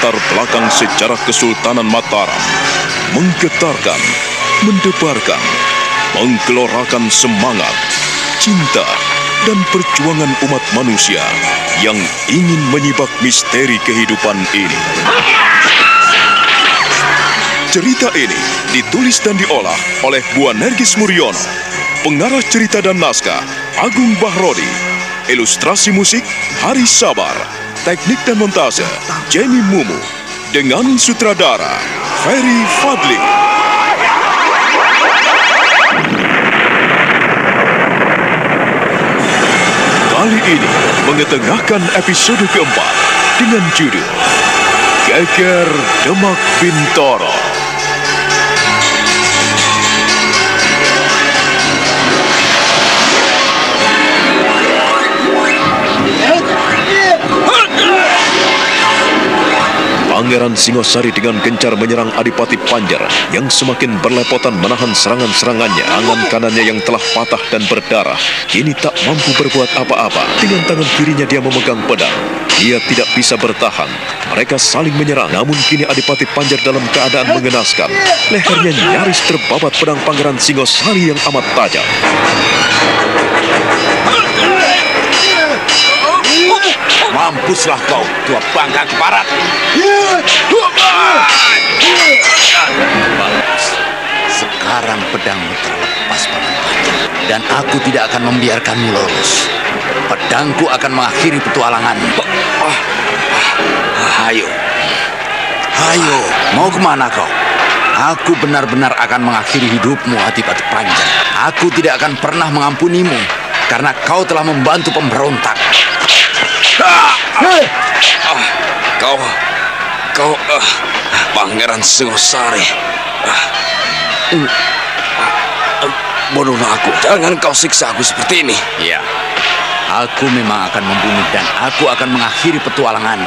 latar belakang sejarah Kesultanan Mataram, menggetarkan, mendebarkan, menggelorakan semangat, cinta, dan perjuangan umat manusia yang ingin menyibak misteri kehidupan ini. Cerita ini ditulis dan diolah oleh Bu Nergis Muriono, pengarah cerita dan naskah Agung Bahrodi, ilustrasi musik Hari Sabar, teknik dan montase Jamie Mumu, dengan sutradara Ferry Fadli. Kali ini mengetengahkan episode keempat dengan judul Geger Demak Bintoro. Pangeran Singosari dengan gencar menyerang Adipati Panjar yang semakin berlepotan menahan serangan-serangannya. Tangan kanannya yang telah patah dan berdarah kini tak mampu berbuat apa-apa. Dengan tangan kirinya dia memegang pedang. Dia tidak bisa bertahan. Mereka saling menyerang, namun kini Adipati Panjar dalam keadaan mengenaskan. Lehernya nyaris terbabat pedang Pangeran Singosari yang amat tajam. Mampuslah kau, tua bangka keparat. Bagus. Sekarang pedangmu terlepas, Paman Panjang. Dan aku tidak akan membiarkanmu lolos. Pedangku akan mengakhiri petualanganmu. Ayo. Ayo, mau ke mana kau? Aku benar-benar akan mengakhiri hidupmu, Adipati Panjang. Aku tidak akan pernah mengampunimu karena kau telah membantu pemberontak. Ah, kau, kau, ah, Pangeran Singosari. Ah, bodohlah aku. Jangan kau siksa aku seperti ini. Ya, aku memang akan membunuh dan aku akan mengakhiri petualangan.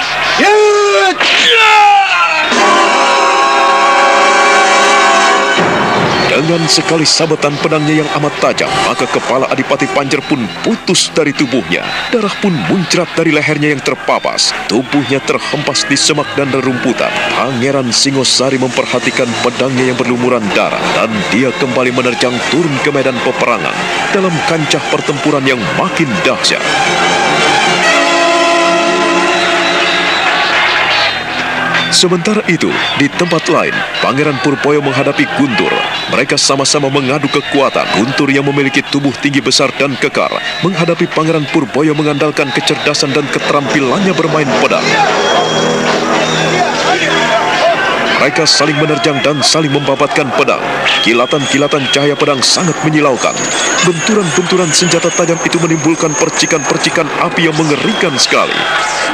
Dengan sekali sabetan pedangnya yang amat tajam, maka kepala Adipati Panjer pun putus dari tubuhnya. Darah pun muncrat dari lehernya yang terpapas. Tubuhnya terhempas di semak dan rerumputan. Pangeran Singosari memperhatikan pedangnya yang berlumuran darah dan dia kembali menerjang turun ke medan peperangan dalam kancah pertempuran yang makin dahsyat. Sementara itu, di tempat lain, Pangeran Purboyo menghadapi Guntur. Mereka sama-sama mengadu kekuatan. Guntur yang memiliki tubuh tinggi besar dan kekar, menghadapi Pangeran Purboyo mengandalkan kecerdasan dan keterampilannya bermain pedang. Mereka saling menerjang dan saling membabatkan pedang. Kilatan-kilatan cahaya pedang sangat menyilaukan. Benturan-benturan senjata tajam itu menimbulkan percikan-percikan api yang mengerikan sekali.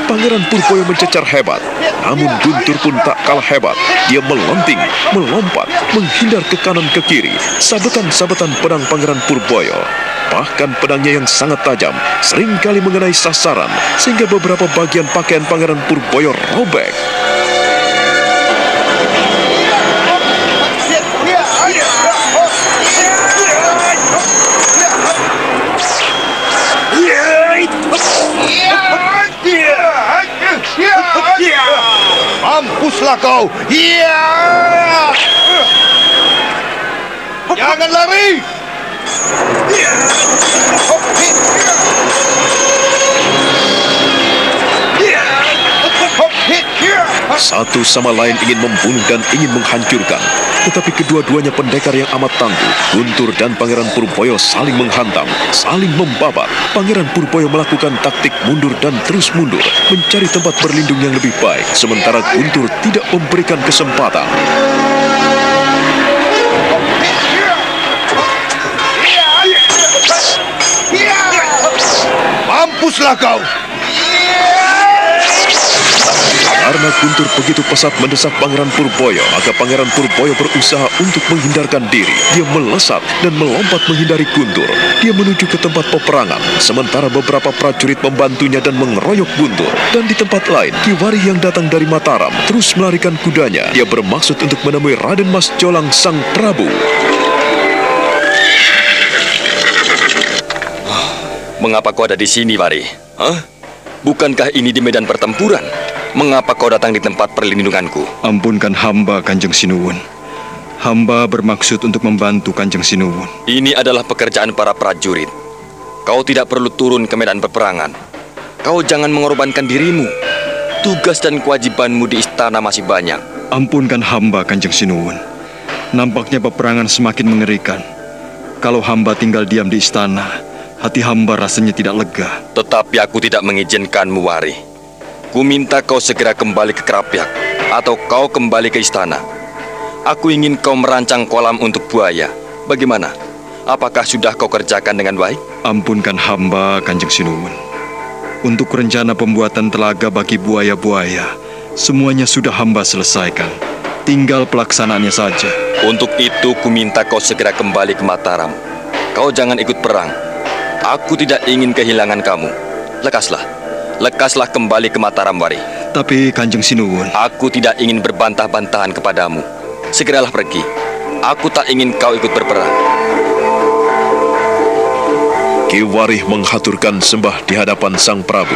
Pangeran Purboyo mencecar hebat, namun Guntur pun tak kalah hebat. Dia melonting, melompat, menghindar ke kanan ke kiri. Sabetan-sabetan pedang Pangeran Purboyo. Bahkan pedangnya yang sangat tajam sering kali mengenai sasaran sehingga beberapa bagian pakaian Pangeran Purboyo robek. Mampuslah kau! Iya! Jangan lari! Satu sama lain ingin membunuh dan ingin menghancurkan. Tetapi kedua-duanya pendekar yang amat tangguh. Guntur dan Pangeran Purboyo saling menghantam, saling membabat. Pangeran Purboyo melakukan taktik mundur dan terus mundur, mencari tempat berlindung yang lebih baik. Sementara Guntur tidak memberikan kesempatan. Mampuslah kau! Karena Guntur begitu pesat mendesak Pangeran Purboyo, maka Pangeran Purboyo berusaha untuk menghindarkan diri. Dia melesat dan melompat menghindari Guntur. Dia menuju ke tempat peperangan, sementara beberapa prajurit membantunya dan mengeroyok Guntur. Dan di tempat lain, Kiwari yang datang dari Mataram terus melarikan kudanya. Dia bermaksud untuk menemui Raden Mas Jolang Sang Prabu. Mengapa kau ada di sini, Wari? Hah? Bukankah ini di medan pertempuran? Mengapa kau datang di tempat perlindunganku? Ampunkan hamba Kanjeng Sinuwun. Hamba bermaksud untuk membantu Kanjeng Sinuwun. Ini adalah pekerjaan para prajurit. Kau tidak perlu turun ke medan peperangan. Kau jangan mengorbankan dirimu. Tugas dan kewajibanmu di istana masih banyak. Ampunkan hamba Kanjeng Sinuwun. Nampaknya peperangan semakin mengerikan. Kalau hamba tinggal diam di istana, hati hamba rasanya tidak lega. Tetapi aku tidak mengizinkanmu, Wari. Ku minta kau segera kembali ke Kerapyak, atau kau kembali ke istana. Aku ingin kau merancang kolam untuk buaya. Bagaimana? Apakah sudah kau kerjakan dengan baik? Ampunkan hamba Kanjeng Sinuwun. Untuk rencana pembuatan telaga bagi buaya-buaya, semuanya sudah hamba selesaikan. Tinggal pelaksanaannya saja. Untuk itu ku minta kau segera kembali ke Mataram. Kau jangan ikut perang. Aku tidak ingin kehilangan kamu. Lekaslah. Lekaslah kembali ke Mataram, Wari. Tapi Kanjeng Sinuwun, Aku tidak ingin berbantah-bantahan kepadamu. Segeralah pergi. Aku tak ingin kau ikut berperang. Ki Warih menghaturkan sembah di hadapan Sang Prabu,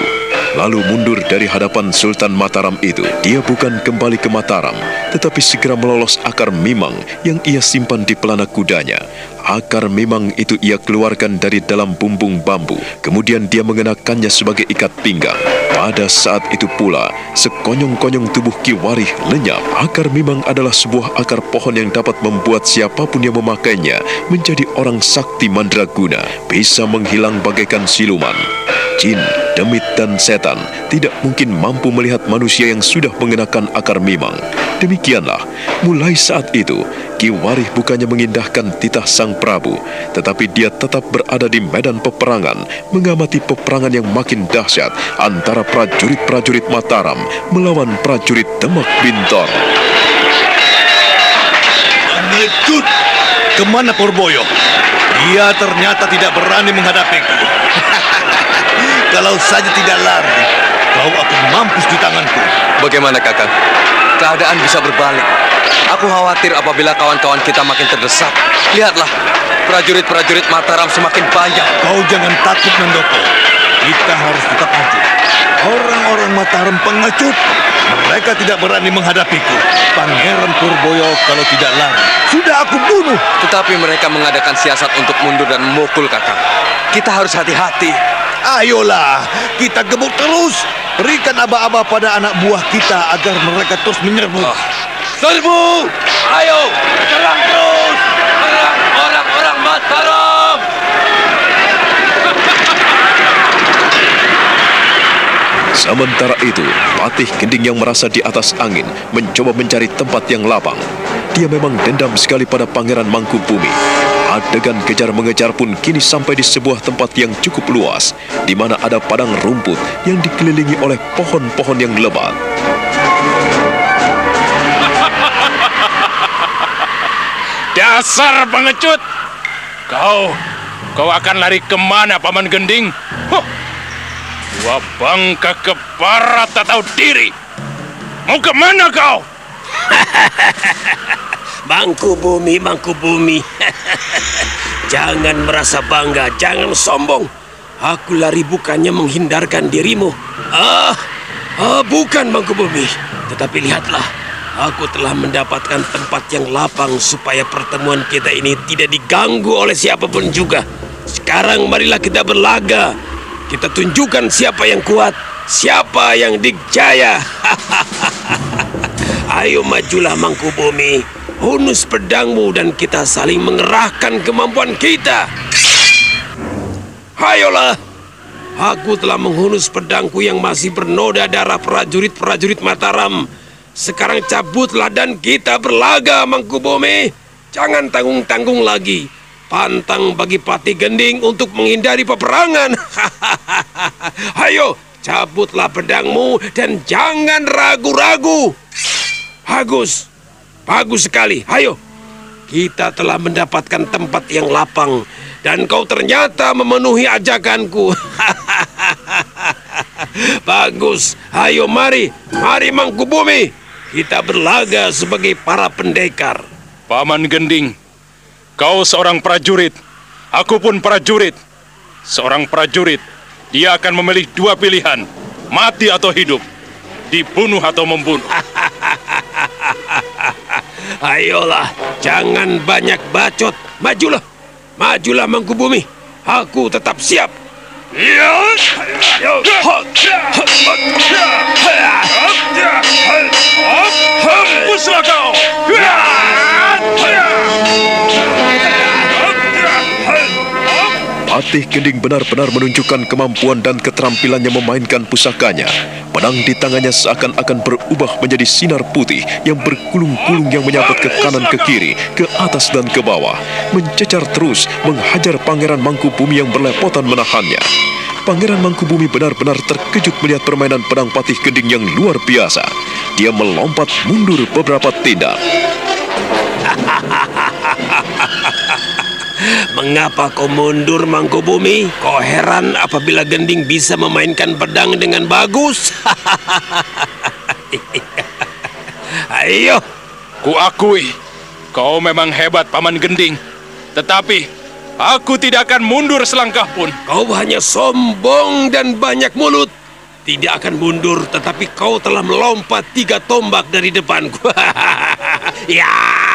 lalu mundur dari hadapan Sultan Mataram itu. Dia bukan kembali ke Mataram, tetapi segera melolos akar mimang yang ia simpan di pelana kudanya. Akar mimang itu ia keluarkan dari dalam bumbung bambu, kemudian dia mengenakannya sebagai ikat pinggang. Pada saat itu pula, sekonyong-konyong tubuh Ki Warih lenyap. Akar mimang adalah sebuah akar pohon yang dapat membuat siapa pun yang memakainya menjadi orang sakti mandraguna, bisa menghilang bagaikan siluman. Jin, demit, dan setan tidak mungkin mampu melihat manusia yang sudah mengenakan akar mimang. Demikianlah, mulai saat itu, Ki Warih bukannya mengindahkan titah Sang Prabu, tetapi dia tetap berada di medan peperangan, mengamati peperangan yang makin dahsyat antara prajurit-prajurit Mataram melawan prajurit Demak Bintor. Pengecut! Ke mana Purboyo? Dia ternyata tidak berani menghadapiku. Kalau saja tidak lari, kau akan mampus di tanganku. Bagaimana, Kakang? Keadaan bisa berbalik. Aku khawatir apabila kawan-kawan kita makin terdesak. Lihatlah, prajurit-prajurit Mataram semakin banyak. Kau jangan takut, Mendoko. Kita harus tetap maju. Orang-orang Mataram pengecut. Mereka tidak berani menghadapiku. Pangeran Purboyo kalau tidak lari, sudah aku bunuh. Tetapi mereka mengadakan siasat untuk mundur dan memukul, Kakang. Kita harus hati-hati. Ayolah, kita gebuk terus. Berikan aba-aba pada anak buah kita agar mereka terus menyerbu. Serbu! Ayo, serang terus! Serang orang-orang Mataram! Sementara itu, Patih Gending yang merasa di atas angin mencoba mencari tempat yang lapang. Dia memang dendam sekali pada Pangeran Mangkubumi. Adegan kejar mengejar pun kini sampai di sebuah tempat yang cukup luas, di mana ada padang rumput yang dikelilingi oleh pohon-pohon yang lebat. Dasar pengecut! Kau, kau akan lari ke mana, Paman Gending? Huh. Dua bangka ke barat tak tahu diri. Mau ke mana kau? Bangku bumi, bangku bumi. jangan merasa bangga, jangan sombong. Aku lari bukannya menghindarkan dirimu. Ah, ah bukan bangku bumi. Tetapi lihatlah, aku telah mendapatkan tempat yang lapang supaya pertemuan kita ini tidak diganggu oleh siapa pun juga. Sekarang marilah kita berlaga. Kita tunjukkan siapa yang kuat, siapa yang dijaya. Ayo majulah mangku bumi. Hunus pedangmu dan kita saling mengerahkan kemampuan kita. Hayolah. Aku telah menghunus pedangku yang masih bernoda darah prajurit-prajurit Mataram. Sekarang cabutlah dan kita berlaga, Mangkubumi. Jangan tanggung-tanggung lagi. Pantang bagi Pati Gending untuk menghindari peperangan. Hayo, cabutlah pedangmu dan jangan ragu-ragu. Bagus, bagus sekali. Hayo, kita telah mendapatkan tempat yang lapang dan kau ternyata memenuhi ajakanku. Bagus. Ayo mari, mari Mangkubumi. Kita berlaga sebagai para pendekar. Paman Gending, kau seorang prajurit. Aku pun prajurit. Seorang prajurit, dia akan memilih dua pilihan, mati atau hidup. dibunuh atau membunuh. Ayolah, jangan banyak bacot. Majulah, majulah Mangkubumi. Aku tetap siap. Ya, Hempuslah kau! Patih Gending benar-benar menunjukkan kemampuan dan keterampilannya memainkan pusakanya. Pedang di tangannya seakan-akan berubah menjadi sinar putih yang berkulung-kulung yang menyabet ke kanan ke kiri, ke atas dan ke bawah, mencecar terus menghajar Pangeran Mangkubumi yang berlepotan menahannya. Pangeran Mangkubumi benar-benar terkejut melihat permainan pedang Patih Gending yang luar biasa. Dia melompat mundur beberapa tindak. Mengapa kau mundur, Mangkubumi? Kau heran apabila Gending bisa memainkan pedang dengan bagus? Ayo, Kuakui, kau memang hebat, Paman Gending. Tetapi, aku tidak akan mundur selangkah pun. kau hanya sombong dan banyak mulut. Tidak akan mundur, tetapi kau telah melompat tiga tombak dari depanku. ya, ya,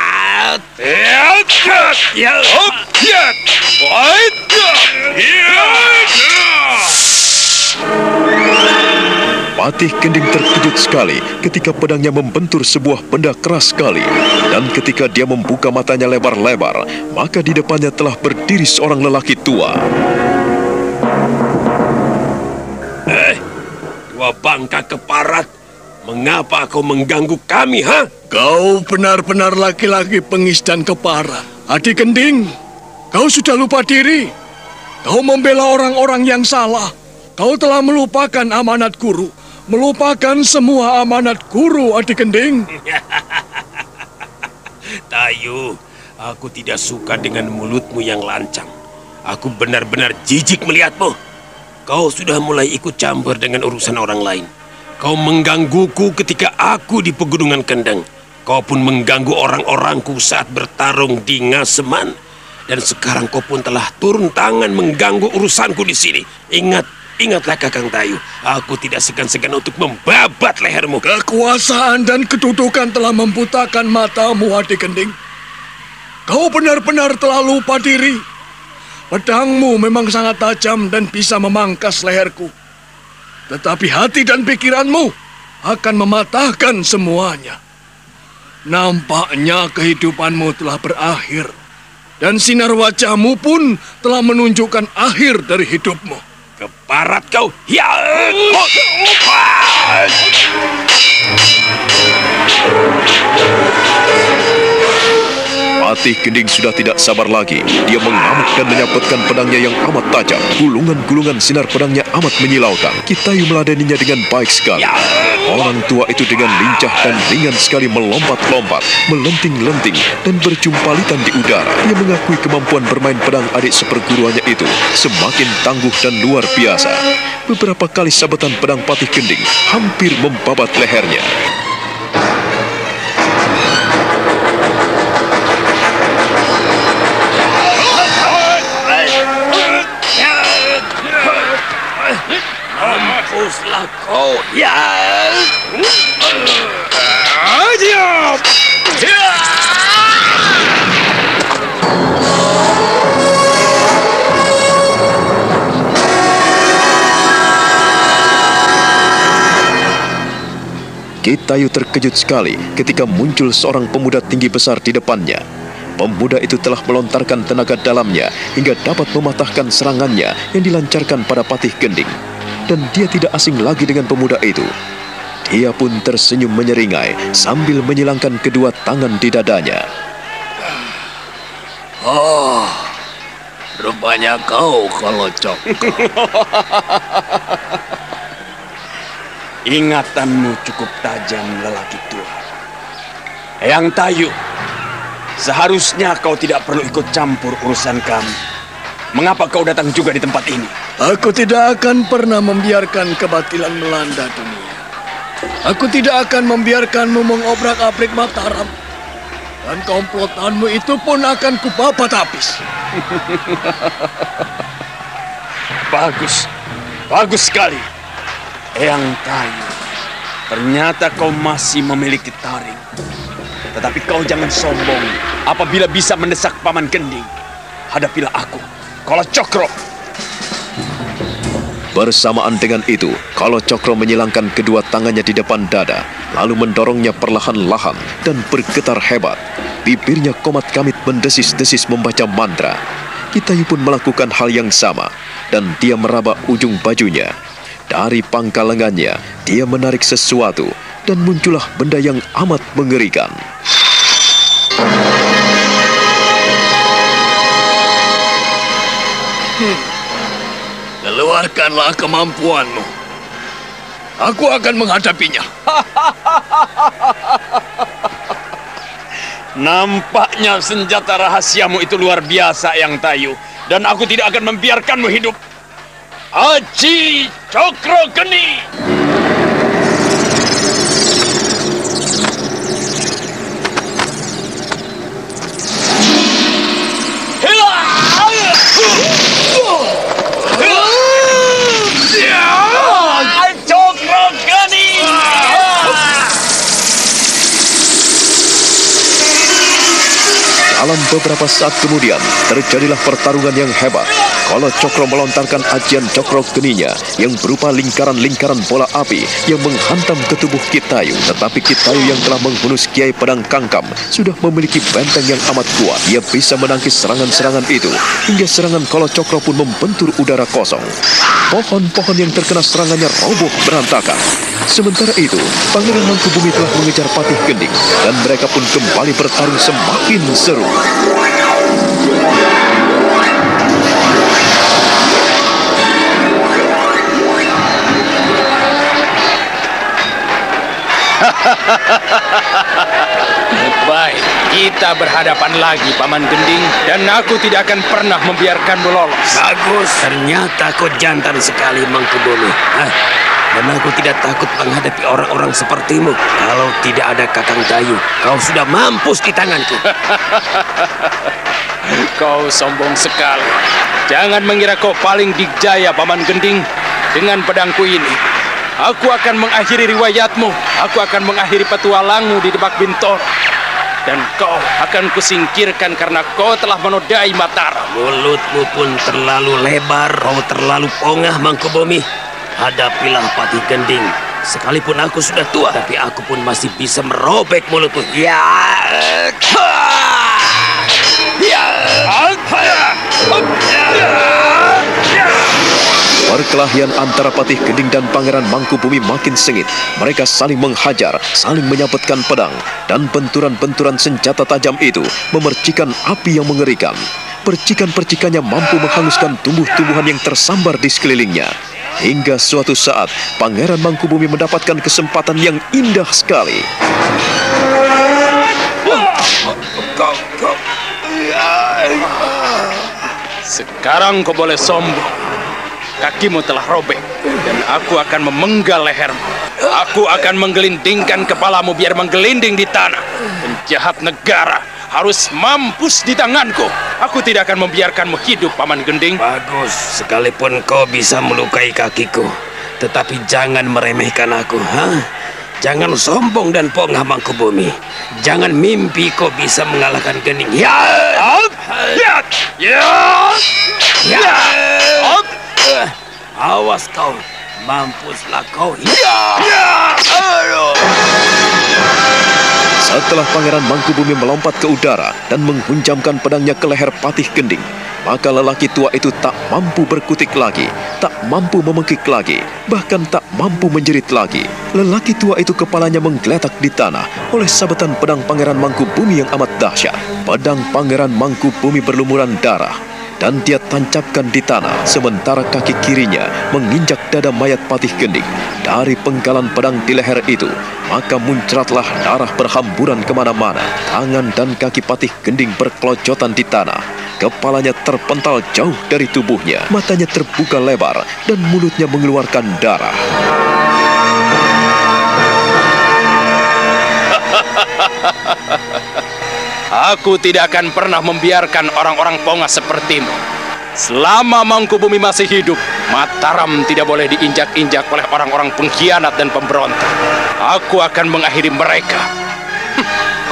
Patih Gending terkejut sekali ketika pedangnya membentur sebuah benda keras sekali. Dan ketika dia membuka matanya lebar-lebar, maka di depannya telah berdiri seorang lelaki tua. Dua bangka keparat. Mengapa kau mengganggu kami, ha? Kau benar-benar laki-laki pengis dan kepara. Adik Gending, kau sudah lupa diri. Kau membela orang-orang yang salah. Kau telah melupakan amanat guru. Melupakan semua amanat guru, adik Gending. Tayu, aku tidak suka dengan mulutmu yang lancang. Aku benar-benar jijik melihatmu. Kau sudah mulai ikut campur dengan urusan orang lain. Kau menggangguku ketika aku di pegunungan kendang. Kau pun mengganggu orang-orangku saat bertarung di Ngaseman. Dan sekarang kau pun telah turun tangan mengganggu urusanku di sini. Ingat, ingatlah Kakang Tayu. Aku tidak segan-segan untuk membabat lehermu. Kekuasaan dan kedudukan telah membutakan matamu, adik Gending. Kau benar-benar telah lupa diri. Pedangmu memang sangat tajam dan bisa memangkas leherku. Tetapi hati dan pikiranmu akan mematahkan semuanya. Nampaknya kehidupanmu telah berakhir. Dan sinar wajahmu pun telah menunjukkan akhir dari hidupmu. Keparat kau. Ya. Patih Gending sudah tidak sabar lagi. Dia mengamuk dan menyabetkan pedangnya yang amat tajam. Gulungan-gulungan sinar pedangnya amat menyilaukan. Kitayu meladeninya dengan baik sekali. Orang tua itu dengan lincah dan ringan sekali melompat-lompat, melenting-lenting, dan berjumpalitan di udara. Dia mengakui kemampuan bermain pedang adik seperguruannya itu semakin tangguh dan luar biasa. Beberapa kali sabetan pedang Patih Gending hampir membabat lehernya. Mampuslah kau. Ya. Kitayu terkejut sekali ketika muncul seorang pemuda tinggi besar di depannya. Pemuda itu telah melontarkan tenaga dalamnya hingga dapat mematahkan serangannya yang dilancarkan pada Patih Gending. Dan dia tidak asing lagi dengan pemuda itu. Dia pun tersenyum menyeringai sambil menyilangkan kedua tangan di dadanya. Oh, rupanya kau kolocok. Ingatanmu cukup tajam, lelaki tua. Eyang Tayu, seharusnya kau tidak perlu ikut campur urusan kami. Mengapa kau datang juga di tempat ini? Aku tidak akan pernah membiarkan kebatilan melanda dunia. Aku tidak akan membiarkanmu mengobrak-abrik Mataram. Dan komplotanmu itu pun akan kubabat habis. Bagus, bagus sekali. Eyang Tayu, Ternyata kau masih memiliki taring. Tetapi kau jangan sombong apabila bisa mendesak Paman Gending. Hadapilah aku, kalau Cokro. Bersamaan dengan itu, Kalo Cokro menyilangkan kedua tangannya di depan dada, lalu mendorongnya perlahan-lahan dan bergetar hebat. Bibirnya komat kamit mendesis-desis membaca mantra. Kitayu pun melakukan hal yang sama, dan dia meraba ujung bajunya. Dari pangkal lengannya, dia menarik sesuatu, dan muncullah benda yang amat mengerikan. Keluarkanlah kemampuanmu. Aku akan menghadapinya. Nampaknya senjata rahasiamu itu luar biasa yang tayu. Dan aku tidak akan membiarkanmu hidup. Aji Cokro Geni! Dalam beberapa saat kemudian, terjadilah pertarungan yang hebat. Kalau Cokro melontarkan ajian Cokro geninya yang berupa lingkaran-lingkaran bola api yang menghantam ke tubuh Kitayu. Tetapi Kitayu yang telah menghunus Kiai Pedang Kangkam sudah memiliki benteng yang amat kuat. Ia bisa menangkis serangan-serangan itu hingga serangan Kalau Cokro pun membentur udara kosong. Pohon-pohon yang terkena serangannya roboh berantakan. Sementara itu, Pangeran Mangkubumi telah mengejar Patih Gending dan mereka pun kembali bertarung semakin seru. Baik, kita berhadapan lagi, Paman Gending. Dan aku tidak akan pernah membiarkanmu lolos. Bagus, ternyata kau jantan sekali Mangkubumi. Hah? Dan aku tidak takut menghadapi orang-orang sepertimu. Kalau tidak ada Kakang Dayu, kau sudah mampus di tanganku. Kau sombong sekali. Jangan mengira kau paling dijaya, Paman Gending. Dengan pedangku ini, aku akan mengakhiri riwayatmu. Aku akan mengakhiri petualangmu di Debak Bintor. Dan kau akan kusingkirkan karena kau telah menodai Mataram. Mulutmu pun terlalu lebar, kau terlalu pongah Mangkubumi. Hadapilah Patih Gending. Sekalipun aku sudah tua, tapi aku pun masih bisa merobek mulutmu. Ya. Ya. Perkelahian antara Patih Gending dan Pangeran Mangkubumi makin sengit. Mereka saling menghajar, saling menyabetkan pedang, dan benturan-benturan senjata tajam itu memercikan api yang mengerikan. Percikan-percikannya mampu menghanguskan tumbuh-tumbuhan yang tersambar di sekelilingnya. Hingga suatu saat, Pangeran Mangkubumi mendapatkan kesempatan yang indah sekali. Sekarang kau boleh sombong. Kakimu telah robek dan aku akan memenggal lehermu. Aku akan menggelindingkan kepalamu biar menggelinding di tanah. Penjahat negara harus mampus di tanganku. Aku tidak akan membiarkanmu hidup, Paman Gending. Bagus, sekalipun kau bisa melukai kakiku, tetapi jangan meremehkan aku, ha? Jangan sombong dan pongah Mangkubumi. Jangan mimpi kau bisa mengalahkan Gening. Ya! Ya! Ya! Ya! Eh, Awas kau, mampuslah kau. Ya! Aduh! Setelah Pangeran Mangkubumi melompat ke udara dan menghunjamkan pedangnya ke leher Patih Gending, maka lelaki tua itu tak mampu berkutik lagi, tak mampu memengkik lagi, bahkan tak mampu menjerit lagi. Lelaki tua itu kepalanya menggeletak di tanah oleh sabetan pedang Pangeran Mangkubumi yang amat dahsyat. Pedang Pangeran Mangkubumi berlumuran darah dan dia tancapkan di tanah sementara kaki kirinya menginjak dada mayat Patih Gending. Dari penggalan pedang di leher itu, maka muncratlah darah berhamburan ke mana-mana. Tangan dan kaki Patih Gending berkelojotan di tanah. Kepalanya terpental jauh dari tubuhnya, matanya terbuka lebar, dan mulutnya mengeluarkan darah. Aku tidak akan pernah membiarkan orang-orang pongah sepertimu. Selama Mangkubumi masih hidup, Mataram tidak boleh diinjak-injak oleh orang-orang pengkhianat dan pemberontak. Aku akan mengakhiri mereka.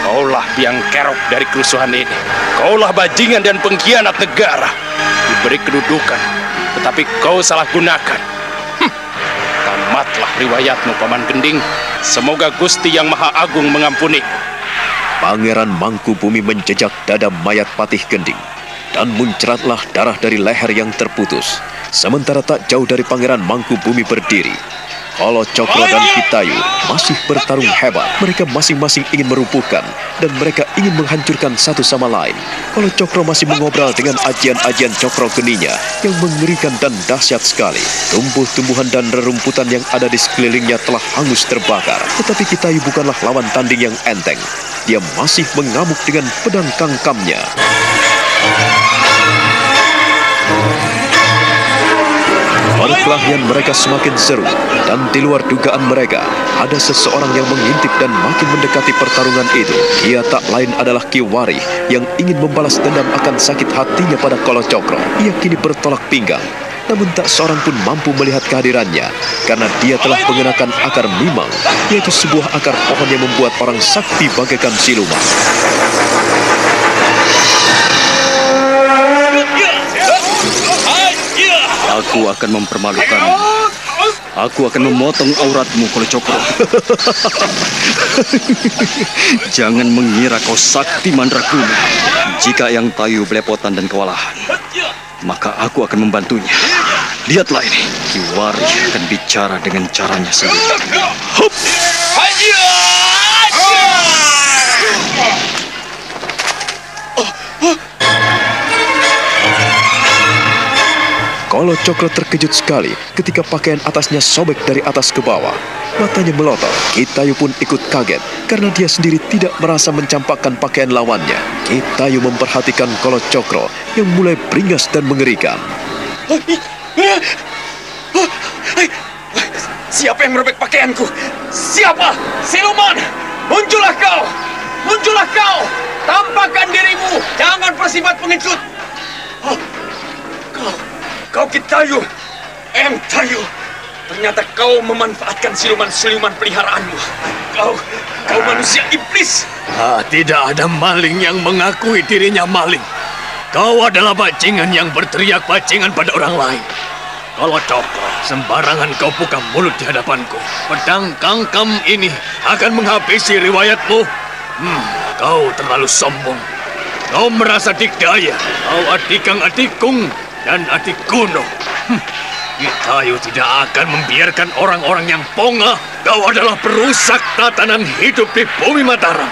Kaulah biang kerok dari kerusuhan ini. Kaulah bajingan dan pengkhianat negara. Diberi kedudukan, tetapi kau salah gunakan. Tamatlah riwayatmu, Paman Gending. Semoga Gusti Yang Maha Agung mengampuni. Pangeran Mangkubumi menjejak dada mayat Patih Gending dan muncratlah darah dari leher yang terputus. Sementara tak jauh dari Pangeran Mangkubumi berdiri, Kolo Cokro dan Kitayu masih bertarung hebat. Mereka masing-masing ingin merupuhkan dan mereka ingin menghancurkan satu sama lain. Kolo Cokro masih mengobrol dengan ajian-ajian Cokro geninya yang mengerikan dan dahsyat sekali. Tumbuh-tumbuhan dan rerumputan yang ada di sekelilingnya telah hangus terbakar. Tetapi Kitayu bukanlah lawan tanding yang enteng. Dia masih mengamuk dengan pedang kangkamnya. Perkelahian mereka semakin seru dan di luar dugaan mereka ada seseorang yang mengintip dan makin mendekati pertarungan itu. Ia tak lain adalah Kiwari yang ingin membalas dendam akan sakit hatinya pada Kolo Cokro. Ia kini bertolak pinggang. Namun tak seorang pun mampu melihat kehadirannya karena dia telah mengenakan akar mimang, yaitu sebuah akar pohon yang membuat orang sakti bagaikan siluman. Aku akan mempermalukanmu. Aku akan memotong auratmu, Kolo Cokro. Jangan mengira kau sakti mandraguna. Jika yang tayu belepotan dan kewalahan, maka aku akan membantunya. Lihatlah ini, Kiwari akan bicara dengan caranya sendiri. Hup! Kolo Cokro terkejut sekali ketika pakaian atasnya sobek dari atas ke bawah. Matanya melotot. Kitayu pun ikut kaget karena dia sendiri tidak merasa mencampakkan pakaian lawannya. Kitayu memperhatikan Kolo Cokro yang mulai beringas dan mengerikan. Siapa yang merobek pakaianku? Siapa? Siluman! Muncullah kau! Muncullah kau! Tampakkan dirimu! Jangan bersifat pengecut! Oh, kau, kau Kitayu! M. Tayu! Ternyata kau memanfaatkan siluman-siluman peliharaanmu. Kau, kau manusia iblis! Ah, tidak ada maling yang mengakui dirinya maling. Kau adalah bajingan yang berteriak bajingan pada orang lain. Kalau cokro, sembarangan kau buka mulut di hadapanku. Pedang kangkam ini akan menghabisi riwayatmu. Hmm, kau terlalu sombong. Kau merasa dikdaya. Kau adikang adikung dan adik kuno. Hmm, Kitayu tidak akan membiarkan orang-orang yang pongah. Kau adalah perusak tatanan hidup di bumi Mataram.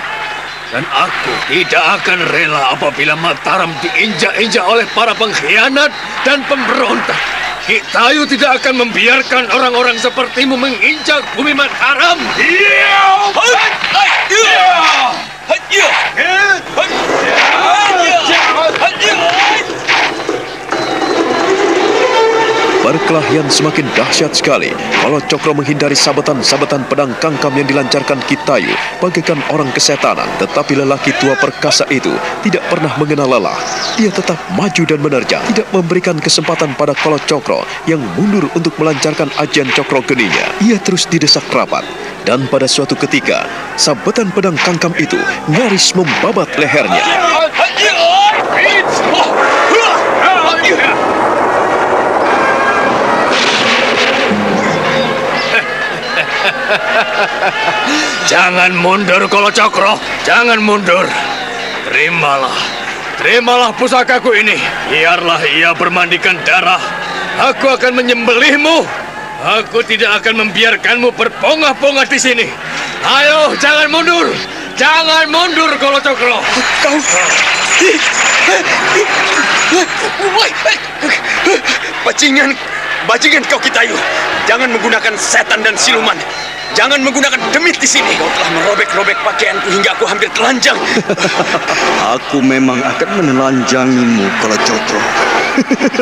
Dan aku tidak akan rela apabila Mataram diinjak-injak oleh para pengkhianat dan pemberontak. Kitayu tidak akan membiarkan orang-orang sepertimu menginjak bumi Mataram. Perkelahian semakin dahsyat sekali. Kalau Cokro menghindari sabetan-sabetan pedang kangkam yang dilancarkan Kitayu bagaikan orang kesetanan. Tetapi lelaki tua perkasa itu tidak pernah mengenal lelah. Dia tetap maju dan menerjang, tidak memberikan kesempatan pada Kolo Cokro yang mundur untuk melancarkan ajian Cokro geninya. Ia terus didesak rapat. Dan pada suatu ketika, sabetan pedang kangkam itu nyaris membabat lehernya. Jangan mundur kalau cokro, jangan mundur. Terimalah, terimalah pusakaku ini. Biarlah ia bermandikan darah. Aku akan menyembelihmu. Aku tidak akan membiarkanmu berpongah-pongah di sini. Ayo, jangan mundur. Jangan mundur kalau cokro. Kau... Bajingan, bajingan kau Kitayu. Jangan menggunakan setan dan siluman. Jangan menggunakan demit di sini. Kau telah merobek-robek pakaianku hingga aku hampir telanjang. Aku memang akan menelanjangimu kalau cokro.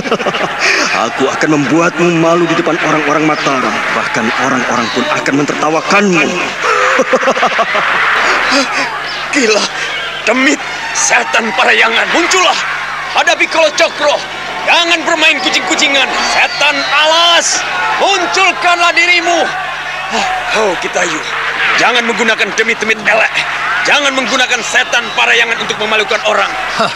Aku akan membuatmu malu di depan orang-orang Mataram. Bahkan orang-orang pun akan mentertawakanmu. Gila, demit, setan parayangan, muncullah. Hadapi kalau cokro. Jangan bermain kucing-kucingan. Setan alas, munculkanlah dirimu. Oh, oh Kitayu, jangan menggunakan demit-demit elek. Jangan menggunakan setan parayangan untuk memalukan orang. Hah,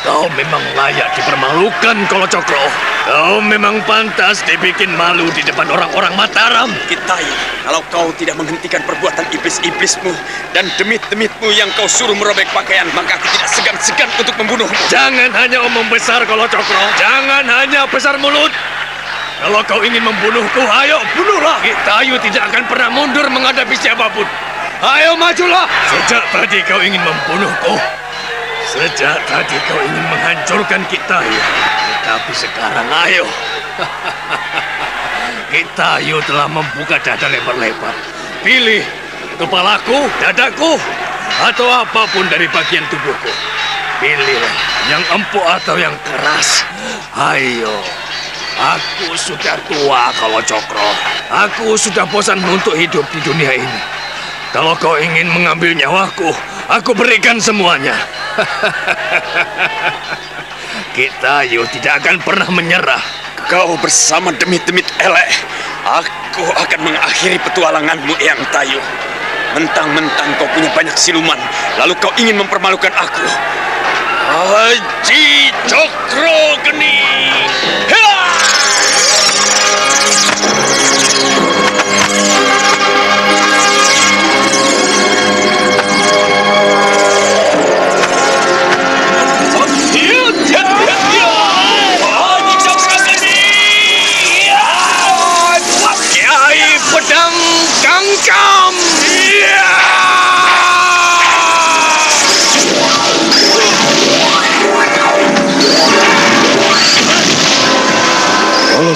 kau memang layak dipermalukan, Kolo Cokro. Kau memang pantas dibikin malu di depan orang-orang Mataram. Kitayu, kalau kau tidak menghentikan perbuatan iblis-iblismu dan demit-demitmu yang kau suruh merobek pakaian, maka aku tidak segan-segan untuk membunuhmu. Jangan hanya omong besar, Kolo Cokro. Jangan hanya besar mulut. Kalau kau ingin membunuhku, ayo bunuhlah. Kitayu tidak akan pernah mundur menghadapi siapa pun. Ayo majulah. Sejak tadi kau ingin membunuhku. Sejak tadi kau ingin menghancurkan Kitayu. Tetapi sekarang ayo. Kitayu telah membuka dada lebar-lebar. Pilih kepalaku, dadaku, atau apa pun dari bagian tubuhku. Pilihlah yang empuk atau yang keras. Ayo. Aku sudah tua kalau Cokro. Aku sudah bosan untuk hidup di dunia ini. Kalau kau ingin mengambil nyawaku, aku berikan semuanya. Kita Yu tidak akan pernah menyerah. Kau bersama demit-demit elek. Aku akan mengakhiri petualanganmu, Eyang Tayu. Mentang-mentang kau punya banyak siluman, lalu kau ingin mempermalukan aku. Haji Cokro Geni. Hea!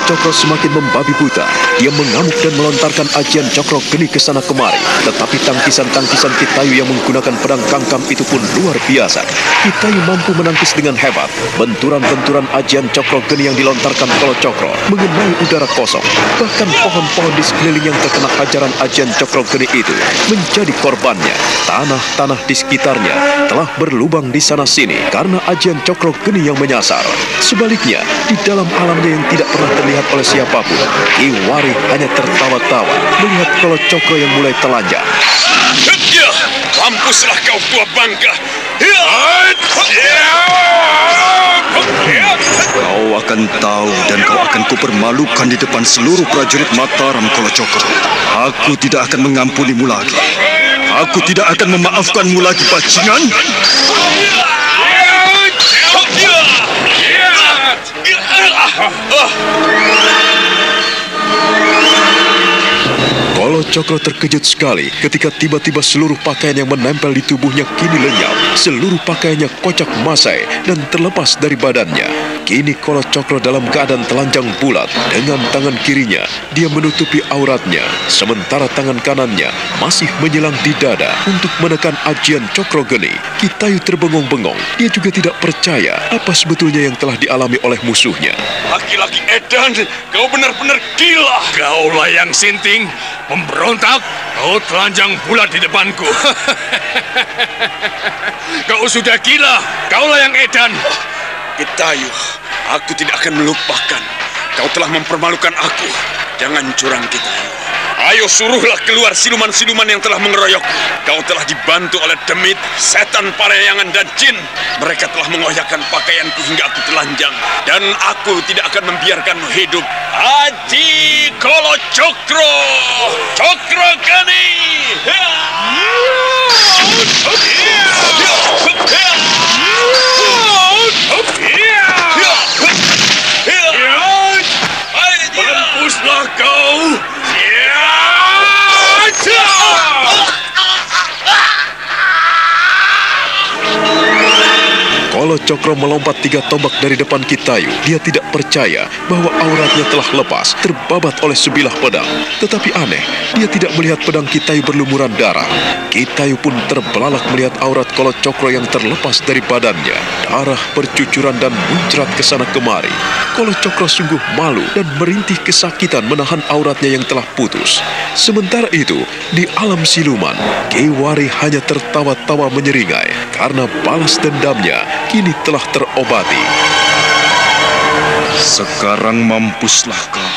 Cokro semakin membabi buta. Dia mengamuk dan melontarkan ajian Cokro geni ke sana kemari. Tetapi tangkisan-tangkisan Kitayu yang menggunakan pedang kangkam itu pun luar biasa. Kitayu mampu menangkis dengan hebat. Benturan-benturan ajian Cokro geni yang dilontarkan Kolo Cokro mengenai udara kosong. Bahkan pohon-pohon di sekeliling yang terkena hajaran ajian Cokro geni itu menjadi korbannya. Tanah-tanah di sekitarnya telah berlubang di sana-sini karena ajian Cokro geni yang menyasar. Sebaliknya, di dalam alamnya yang tidak pernah terlihat oleh siapa pun, Iwari hanya tertawa-tawa melihat Kolo Cokro yang mulai telanjang. Ya, mampuslah kau tua bangka. Kau akan tahu dan kau akan kupermalukan di depan seluruh prajurit Mataram Kolo Cokro. Aku tidak akan mengampunimu lagi. Aku tidak akan memaafkanmu lagi, bajingan. Kolo Cokro terkejut sekali ketika tiba-tiba seluruh pakaian yang menempel di tubuhnya kini lenyap. Seluruh pakaiannya kocak masai dan terlepas dari badannya. Kini Kolo Cokro dalam keadaan telanjang bulat. Dengan tangan kirinya, dia menutupi auratnya. Sementara tangan kanannya masih menyelang di dada untuk menekan ajian Cokro Geni. Kitayu terbengong-bengong. Dia juga tidak percaya apa sebetulnya yang telah dialami oleh musuhnya. Laki-laki Edan, kau benar-benar gila. Kaulah yang sinting, pemberontak, kau telanjang bulat di depanku. kau sudah gila, kaulah yang edan. Kitayu, aku tidak akan melupakan. Kau telah mempermalukan aku. Jangan curang Kitayu. Ayo suruhlah keluar siluman-siluman yang telah mengeroyokku. Kau telah dibantu oleh demit, setan parayangan dan jin. Mereka telah mengoyakkan pakaianku hingga aku telanjang. Dan aku tidak akan membiarkanmu hidup. Haji Kolo Cokro! Cokro Gani! Mampuslah Kolo Cokro melompat tiga tombak dari depan Kitayu. Dia tidak percaya bahwa auratnya telah lepas, terbabat oleh sebilah pedang. Tetapi aneh, dia tidak melihat pedang Kitayu berlumuran darah. Kitayu pun terbelalak melihat aurat Kolo Cokro yang terlepas dari badannya. Darah bercucuran dan muncrat ke sana kemari. Kolo Cokro sungguh malu dan merintih kesakitan menahan auratnya yang telah putus. Sementara itu, di alam siluman, Kewari hanya tertawa-tawa menyeringai karena balas dendamnya telah terobati. Sekarang mampuslah kau.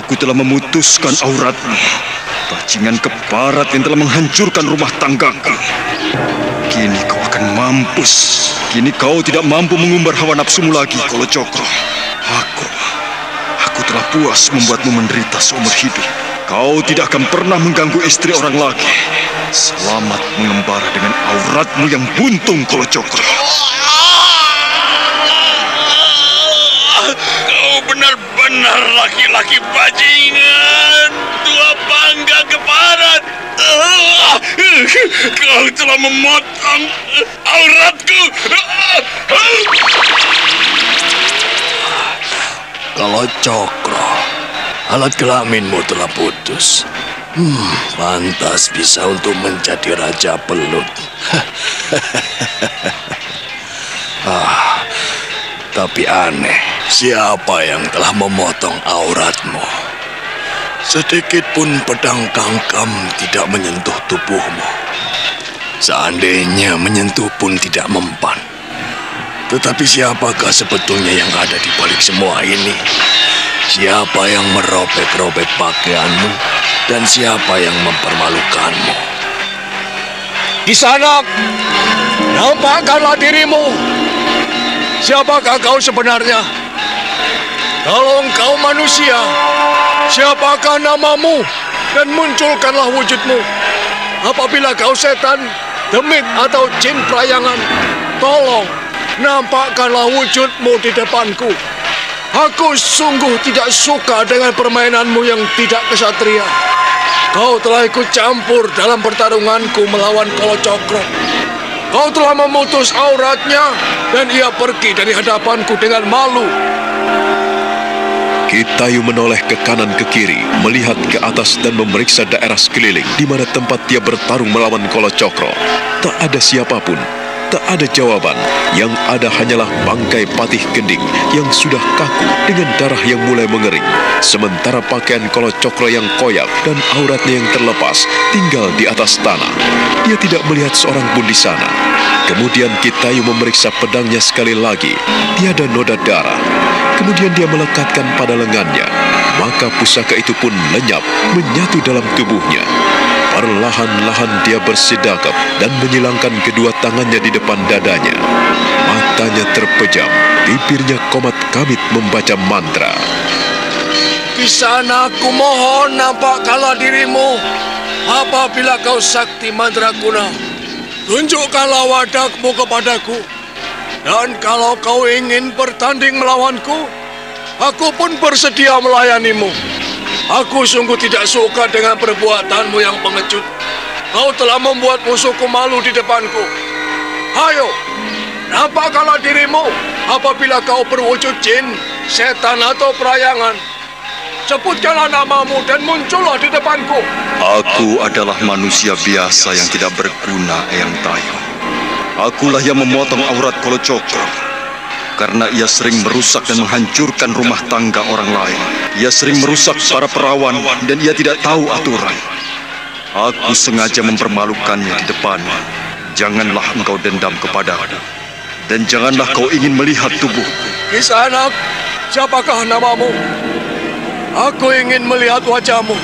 Aku telah memutuskan auratmu. Bajingan keparat yang telah menghancurkan rumah tanggaku. Kini kau akan mampus. Kini kau tidak mampu mengumbar hawa nafsumu lagi, Kolo Cokro. Aku, aku telah puas membuatmu menderita seumur hidup. Kau tidak akan pernah mengganggu istri orang lagi. Selamat mengembara dengan auratmu yang buntung, Kolo Cokro. Kau benar-benar laki-laki bajingan. Tua bangga keparat. Kau telah memotong auratku. Kalau cokro, alat kelaminmu telah putus. Hmm, pantas bisa untuk menjadi raja pelut. ah, tapi aneh, siapa yang telah memotong auratmu? Sedikit pun pedang kangkam tidak menyentuh tubuhmu. Seandainya menyentuh pun tidak mempan. Tetapi siapakah sebetulnya yang ada di balik semua ini? Siapa yang merobek-robek pakaianmu dan siapa yang mempermalukanmu? Di sana, nampakkanlah dirimu. Siapakah kau sebenarnya? Kalau engkau manusia, siapakah namamu? Dan munculkanlah wujudmu. Apabila kau setan, demit atau jin pelayangan, tolong nampakkanlah wujudmu di depanku. Aku sungguh tidak suka dengan permainanmu yang tidak kesatria. Kau telah ikut campur dalam pertarunganku melawan Kolo Cokro. Kau telah memutus auratnya dan ia pergi dari hadapanku dengan malu. Kitayu menoleh ke kanan ke kiri, melihat ke atas dan memeriksa daerah sekeliling di mana tempat dia bertarung melawan Kolo Cokro. Tak ada siapa pun, tak ada jawaban. Yang ada hanyalah bangkai patih gending yang sudah kaku dengan darah yang mulai mengering. Sementara pakaian Kolo Cokro yang koyak dan auratnya yang terlepas tinggal di atas tanah. Dia tidak melihat seorang pun di sana. Kemudian Kitayu memeriksa pedangnya sekali lagi. Tiada noda darah. Kemudian dia melekatkan pada lengannya. Maka pusaka itu pun lenyap, menyatu dalam tubuhnya. Perlahan-lahan dia bersidakap dan menyilangkan kedua tangannya di depan dadanya. Matanya terpejam, bibirnya komat kamit membaca mantra. Di sana aku mohon nampakkanlah dirimu. Apabila kau sakti mandraguna, tunjukkanlah wadakmu kepadaku. Dan kalau kau ingin bertanding melawanku, aku pun bersedia melayanimu. Aku sungguh tidak suka dengan perbuatanmu yang pengecut. Kau telah membuat musuhku malu di depanku. Ayo, nampakkanlah dirimu apabila kau berwujud jin, setan atau perayangan. Sebutkanlah namamu dan muncullah di depanku. Aku adalah manusia biasa yang tidak berguna, Eyang Tayo. Akulah yang memotong aurat Kolo Cokro. Karena ia sering merusak dan menghancurkan rumah tangga orang lain. Ia sering merusak para perawan dan ia tidak tahu aturan. Aku sengaja mempermalukannya di depanmu. Janganlah engkau dendam kepadaku. Dan janganlah kau ingin melihat tubuhku. Kisanak, siapakah namamu? Aku ingin melihat wajahmu.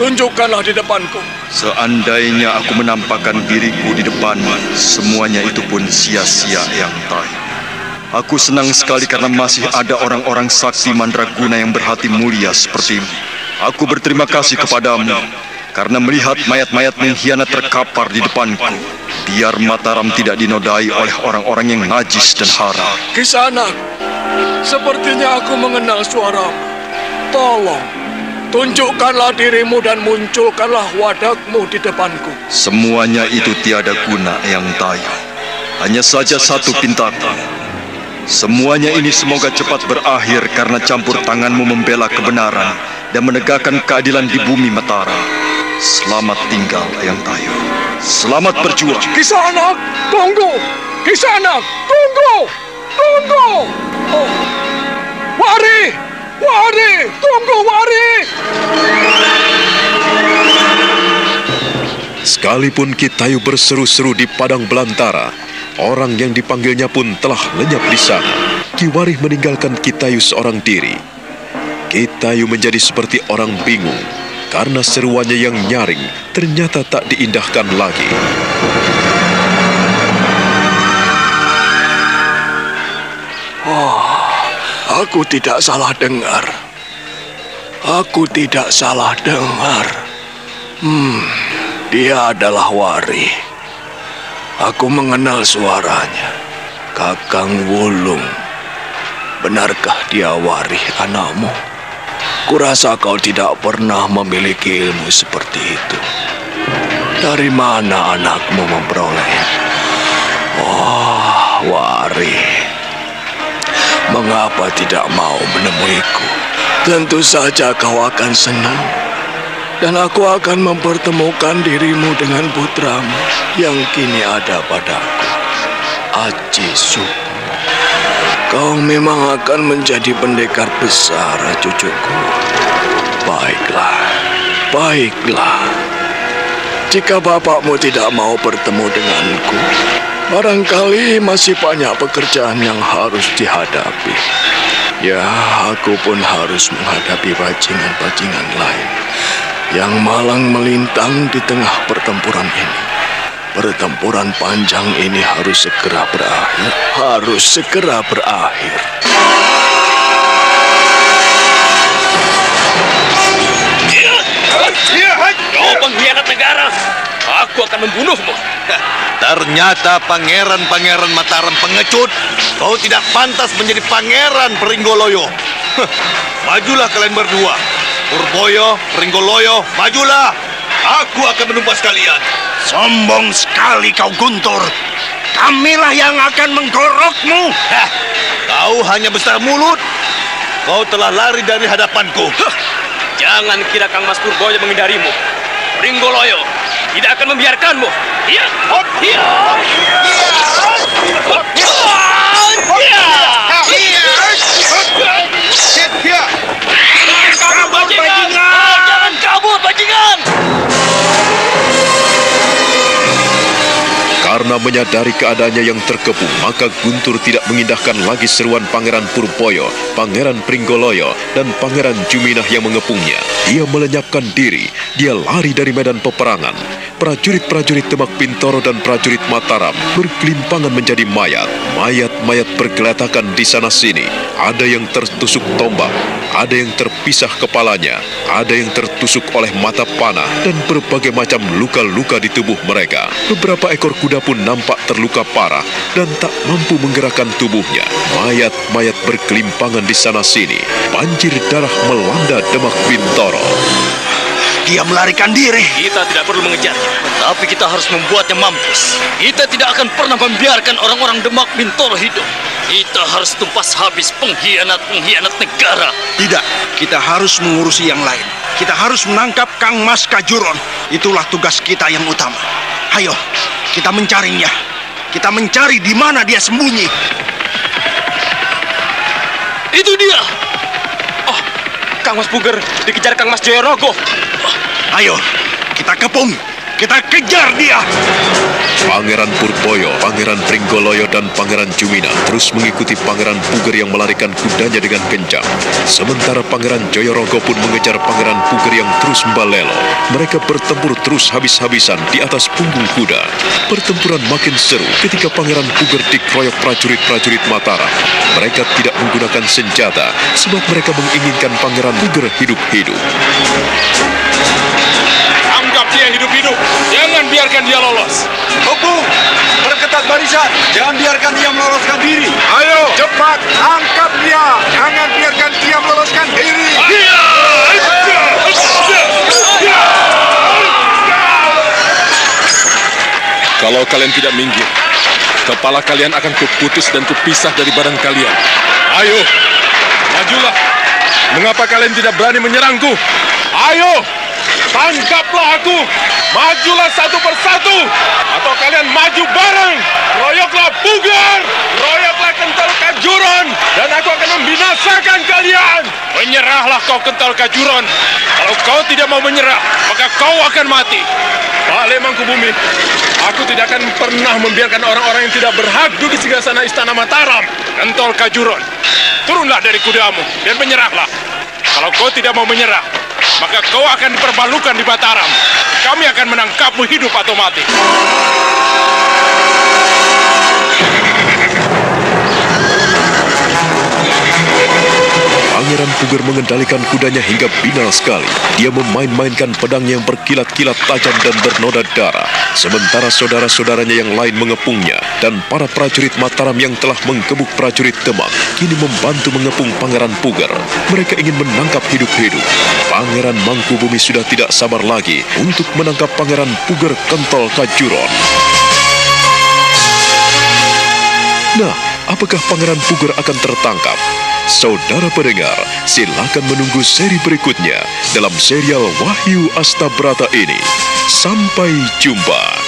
Tunjukkanlah di depanku. Seandainya aku menampakkan diriku di depanmu, semuanya itu pun sia-sia yang tayo. Aku senang sekali karena masih ada orang-orang sakti mandraguna yang berhati mulia sepertimu. Aku berterima kasih kepadamu karena melihat mayat-mayat mengkhianat terkapar di depanku. Biar Mataram tidak dinodai oleh orang-orang yang najis dan haram. Kisanak, sepertinya aku mengenal suaramu. Tolong, tunjukkanlah dirimu dan munculkanlah wadakmu di depanku. Semuanya itu tiada guna yang tayo. Hanya saja satu pintaku. Semuanya ini semoga cepat berakhir karena campur tanganmu membela kebenaran dan menegakkan keadilan di bumi Mataram. Selamat tinggal, Eyang Tayo. Selamat berjuang. Kisanak, tunggu! Kisanak, tunggu! Tunggu! Oh. Wari! Wari! Tunggu, Wari! Sekalipun Kitayu berseru-seru di padang belantara, orang yang dipanggilnya pun telah lenyap di sana. Ki Warih meninggalkan Kitayu seorang diri. Kitayu menjadi seperti orang bingung karena seruannya yang nyaring ternyata tak diindahkan lagi. Aku tidak salah dengar. Aku tidak salah dengar. Hmm, dia adalah Wari. Aku mengenal suaranya. Kakang Wulung. Benarkah dia Wari anakmu? Kurasa kau tidak pernah memiliki ilmu seperti itu. Dari mana anakmu memperolehnya? Wah, Wari. Mengapa tidak mau menemuiku? Tentu saja kau akan senang. Dan aku akan mempertemukan dirimu dengan putramu yang kini ada padaku. Aji Sukmo. Kau memang akan menjadi pendekar besar, cucuku. Baiklah, baiklah. Jika bapakmu tidak mau bertemu denganku, barangkali masih banyak pekerjaan yang harus dihadapi. Ya, aku pun harus menghadapi bajingan-bajingan lain yang malang melintang di tengah pertempuran ini. Pertempuran panjang ini harus segera berakhir. Harus segera berakhir. Kau pengkhianat negara. Aku akan membunuhmu. Ternyata pangeran-pangeran Mataram pengecut. Kau tidak pantas menjadi pangeran Peringgoloyo. Majulah kalian berdua. Purboyo, Peringgoloyo, majulah. Aku akan menumpas kalian. Sombong sekali kau Guntur. Kamilah yang akan menggorokmu. Hah, kau hanya besar mulut. Kau telah lari dari hadapanku. Jangan kira Kang Mas Purboyo menghindarimu. Ringgoloyo tidak akan membiarkanmu. Iya. Iya. Kabur Karena menyadari keadaannya yang terkepung, maka Guntur tidak mengindahkan lagi seruan Pangeran Purboyo, Pangeran Pringgoloyo, dan Pangeran Juminah yang mengepungnya. Dia melenyapkan diri, dia lari dari medan peperangan. Prajurit-prajurit Demak Pintoro dan prajurit Mataram berkelimpangan menjadi mayat. Mayat-mayat bergeletakan di sana-sini. Ada yang tertusuk tombak, ada yang terpisah kepalanya, ada yang tertusuk oleh mata panah, dan berbagai macam luka-luka di tubuh mereka. Beberapa ekor kuda pun nampak terluka parah dan tak mampu menggerakkan tubuhnya. Mayat-mayat berkelimpangan di sana-sini. Banjir darah melanda Demak Bintoro. Dia melarikan diri. Kita tidak perlu mengejarnya. Tapi kita harus membuatnya mampus. Kita tidak akan pernah membiarkan orang-orang Demak Bintoro hidup. Kita harus tumpas habis pengkhianat-pengkhianat negara. Tidak, kita harus mengurusi yang lain. Kita harus menangkap Kang Mas Kajuron. Itulah tugas kita yang utama. Ayo, kita mencarinya. Kita mencari di mana dia sembunyi. Itu dia. Kang Mas Puger dikejar Kang Mas Joyorogo. Ayo, kita kepung. Kita kejar dia. Pangeran Purboyo, Pangeran Pringgoloyo, dan Pangeran Jumina terus mengikuti Pangeran Puger yang melarikan kudanya dengan kencang. Sementara Pangeran Joyorogo pun mengejar Pangeran Puger yang terus membalelo. Mereka bertempur terus habis-habisan di atas punggung kuda. Pertempuran makin seru ketika Pangeran Puger dikeroyok prajurit-prajurit Mataram. Mereka tidak menggunakan senjata sebab mereka menginginkan Pangeran Puger hidup-hidup. Dia hidup-hidup. Jangan biarkan dia lolos. Hukum, perketat barisan. Jangan biarkan dia meloloskan diri. Ayo, cepat, angkat dia. Jangan biarkan dia meloloskan diri. Kalau kalian tidak minggir, kepala kalian akan kuputus dan kupisah dari badan kalian. Ayo, majulah. Mengapa kalian tidak berani menyerangku? Ayo, tangkaplah aku. Majulah satu persatu. Atau kalian maju bareng. Royoklah Pugar. Royoklah Kental Kajuron. Dan aku akan membinasakan kalian. Menyerahlah kau kental kajuron. Kalau kau tidak mau menyerah, maka kau akan mati. Balik Mangkubumi. Aku tidak akan pernah membiarkan orang-orang yang tidak berhak duduk di singgasana istana Mataram. Kentol kajuron. Turunlah dari kudamu dan menyerahlah. Kalau kau tidak mau menyerah, maka kau akan diperbalukan di Mataram. Kami akan menangkapmu hidup atau mati. Pangeran Puger mengendalikan kudanya hingga binal sekali. Dia memain-mainkan pedangnya yang berkilat-kilat tajam dan bernoda darah. Sementara saudara-saudaranya yang lain mengepungnya dan para prajurit Mataram yang telah menggebuk prajurit Demak kini membantu mengepung Pangeran Puger. Mereka ingin menangkap hidup-hidup. Pangeran Mangkubumi sudah tidak sabar lagi untuk menangkap Pangeran Puger Kentol Kajuron. Nah, apakah Pangeran Puger akan tertangkap? Saudara pendengar, silakan menunggu seri berikutnya dalam serial Wahyu Astabrata ini. Sampai jumpa.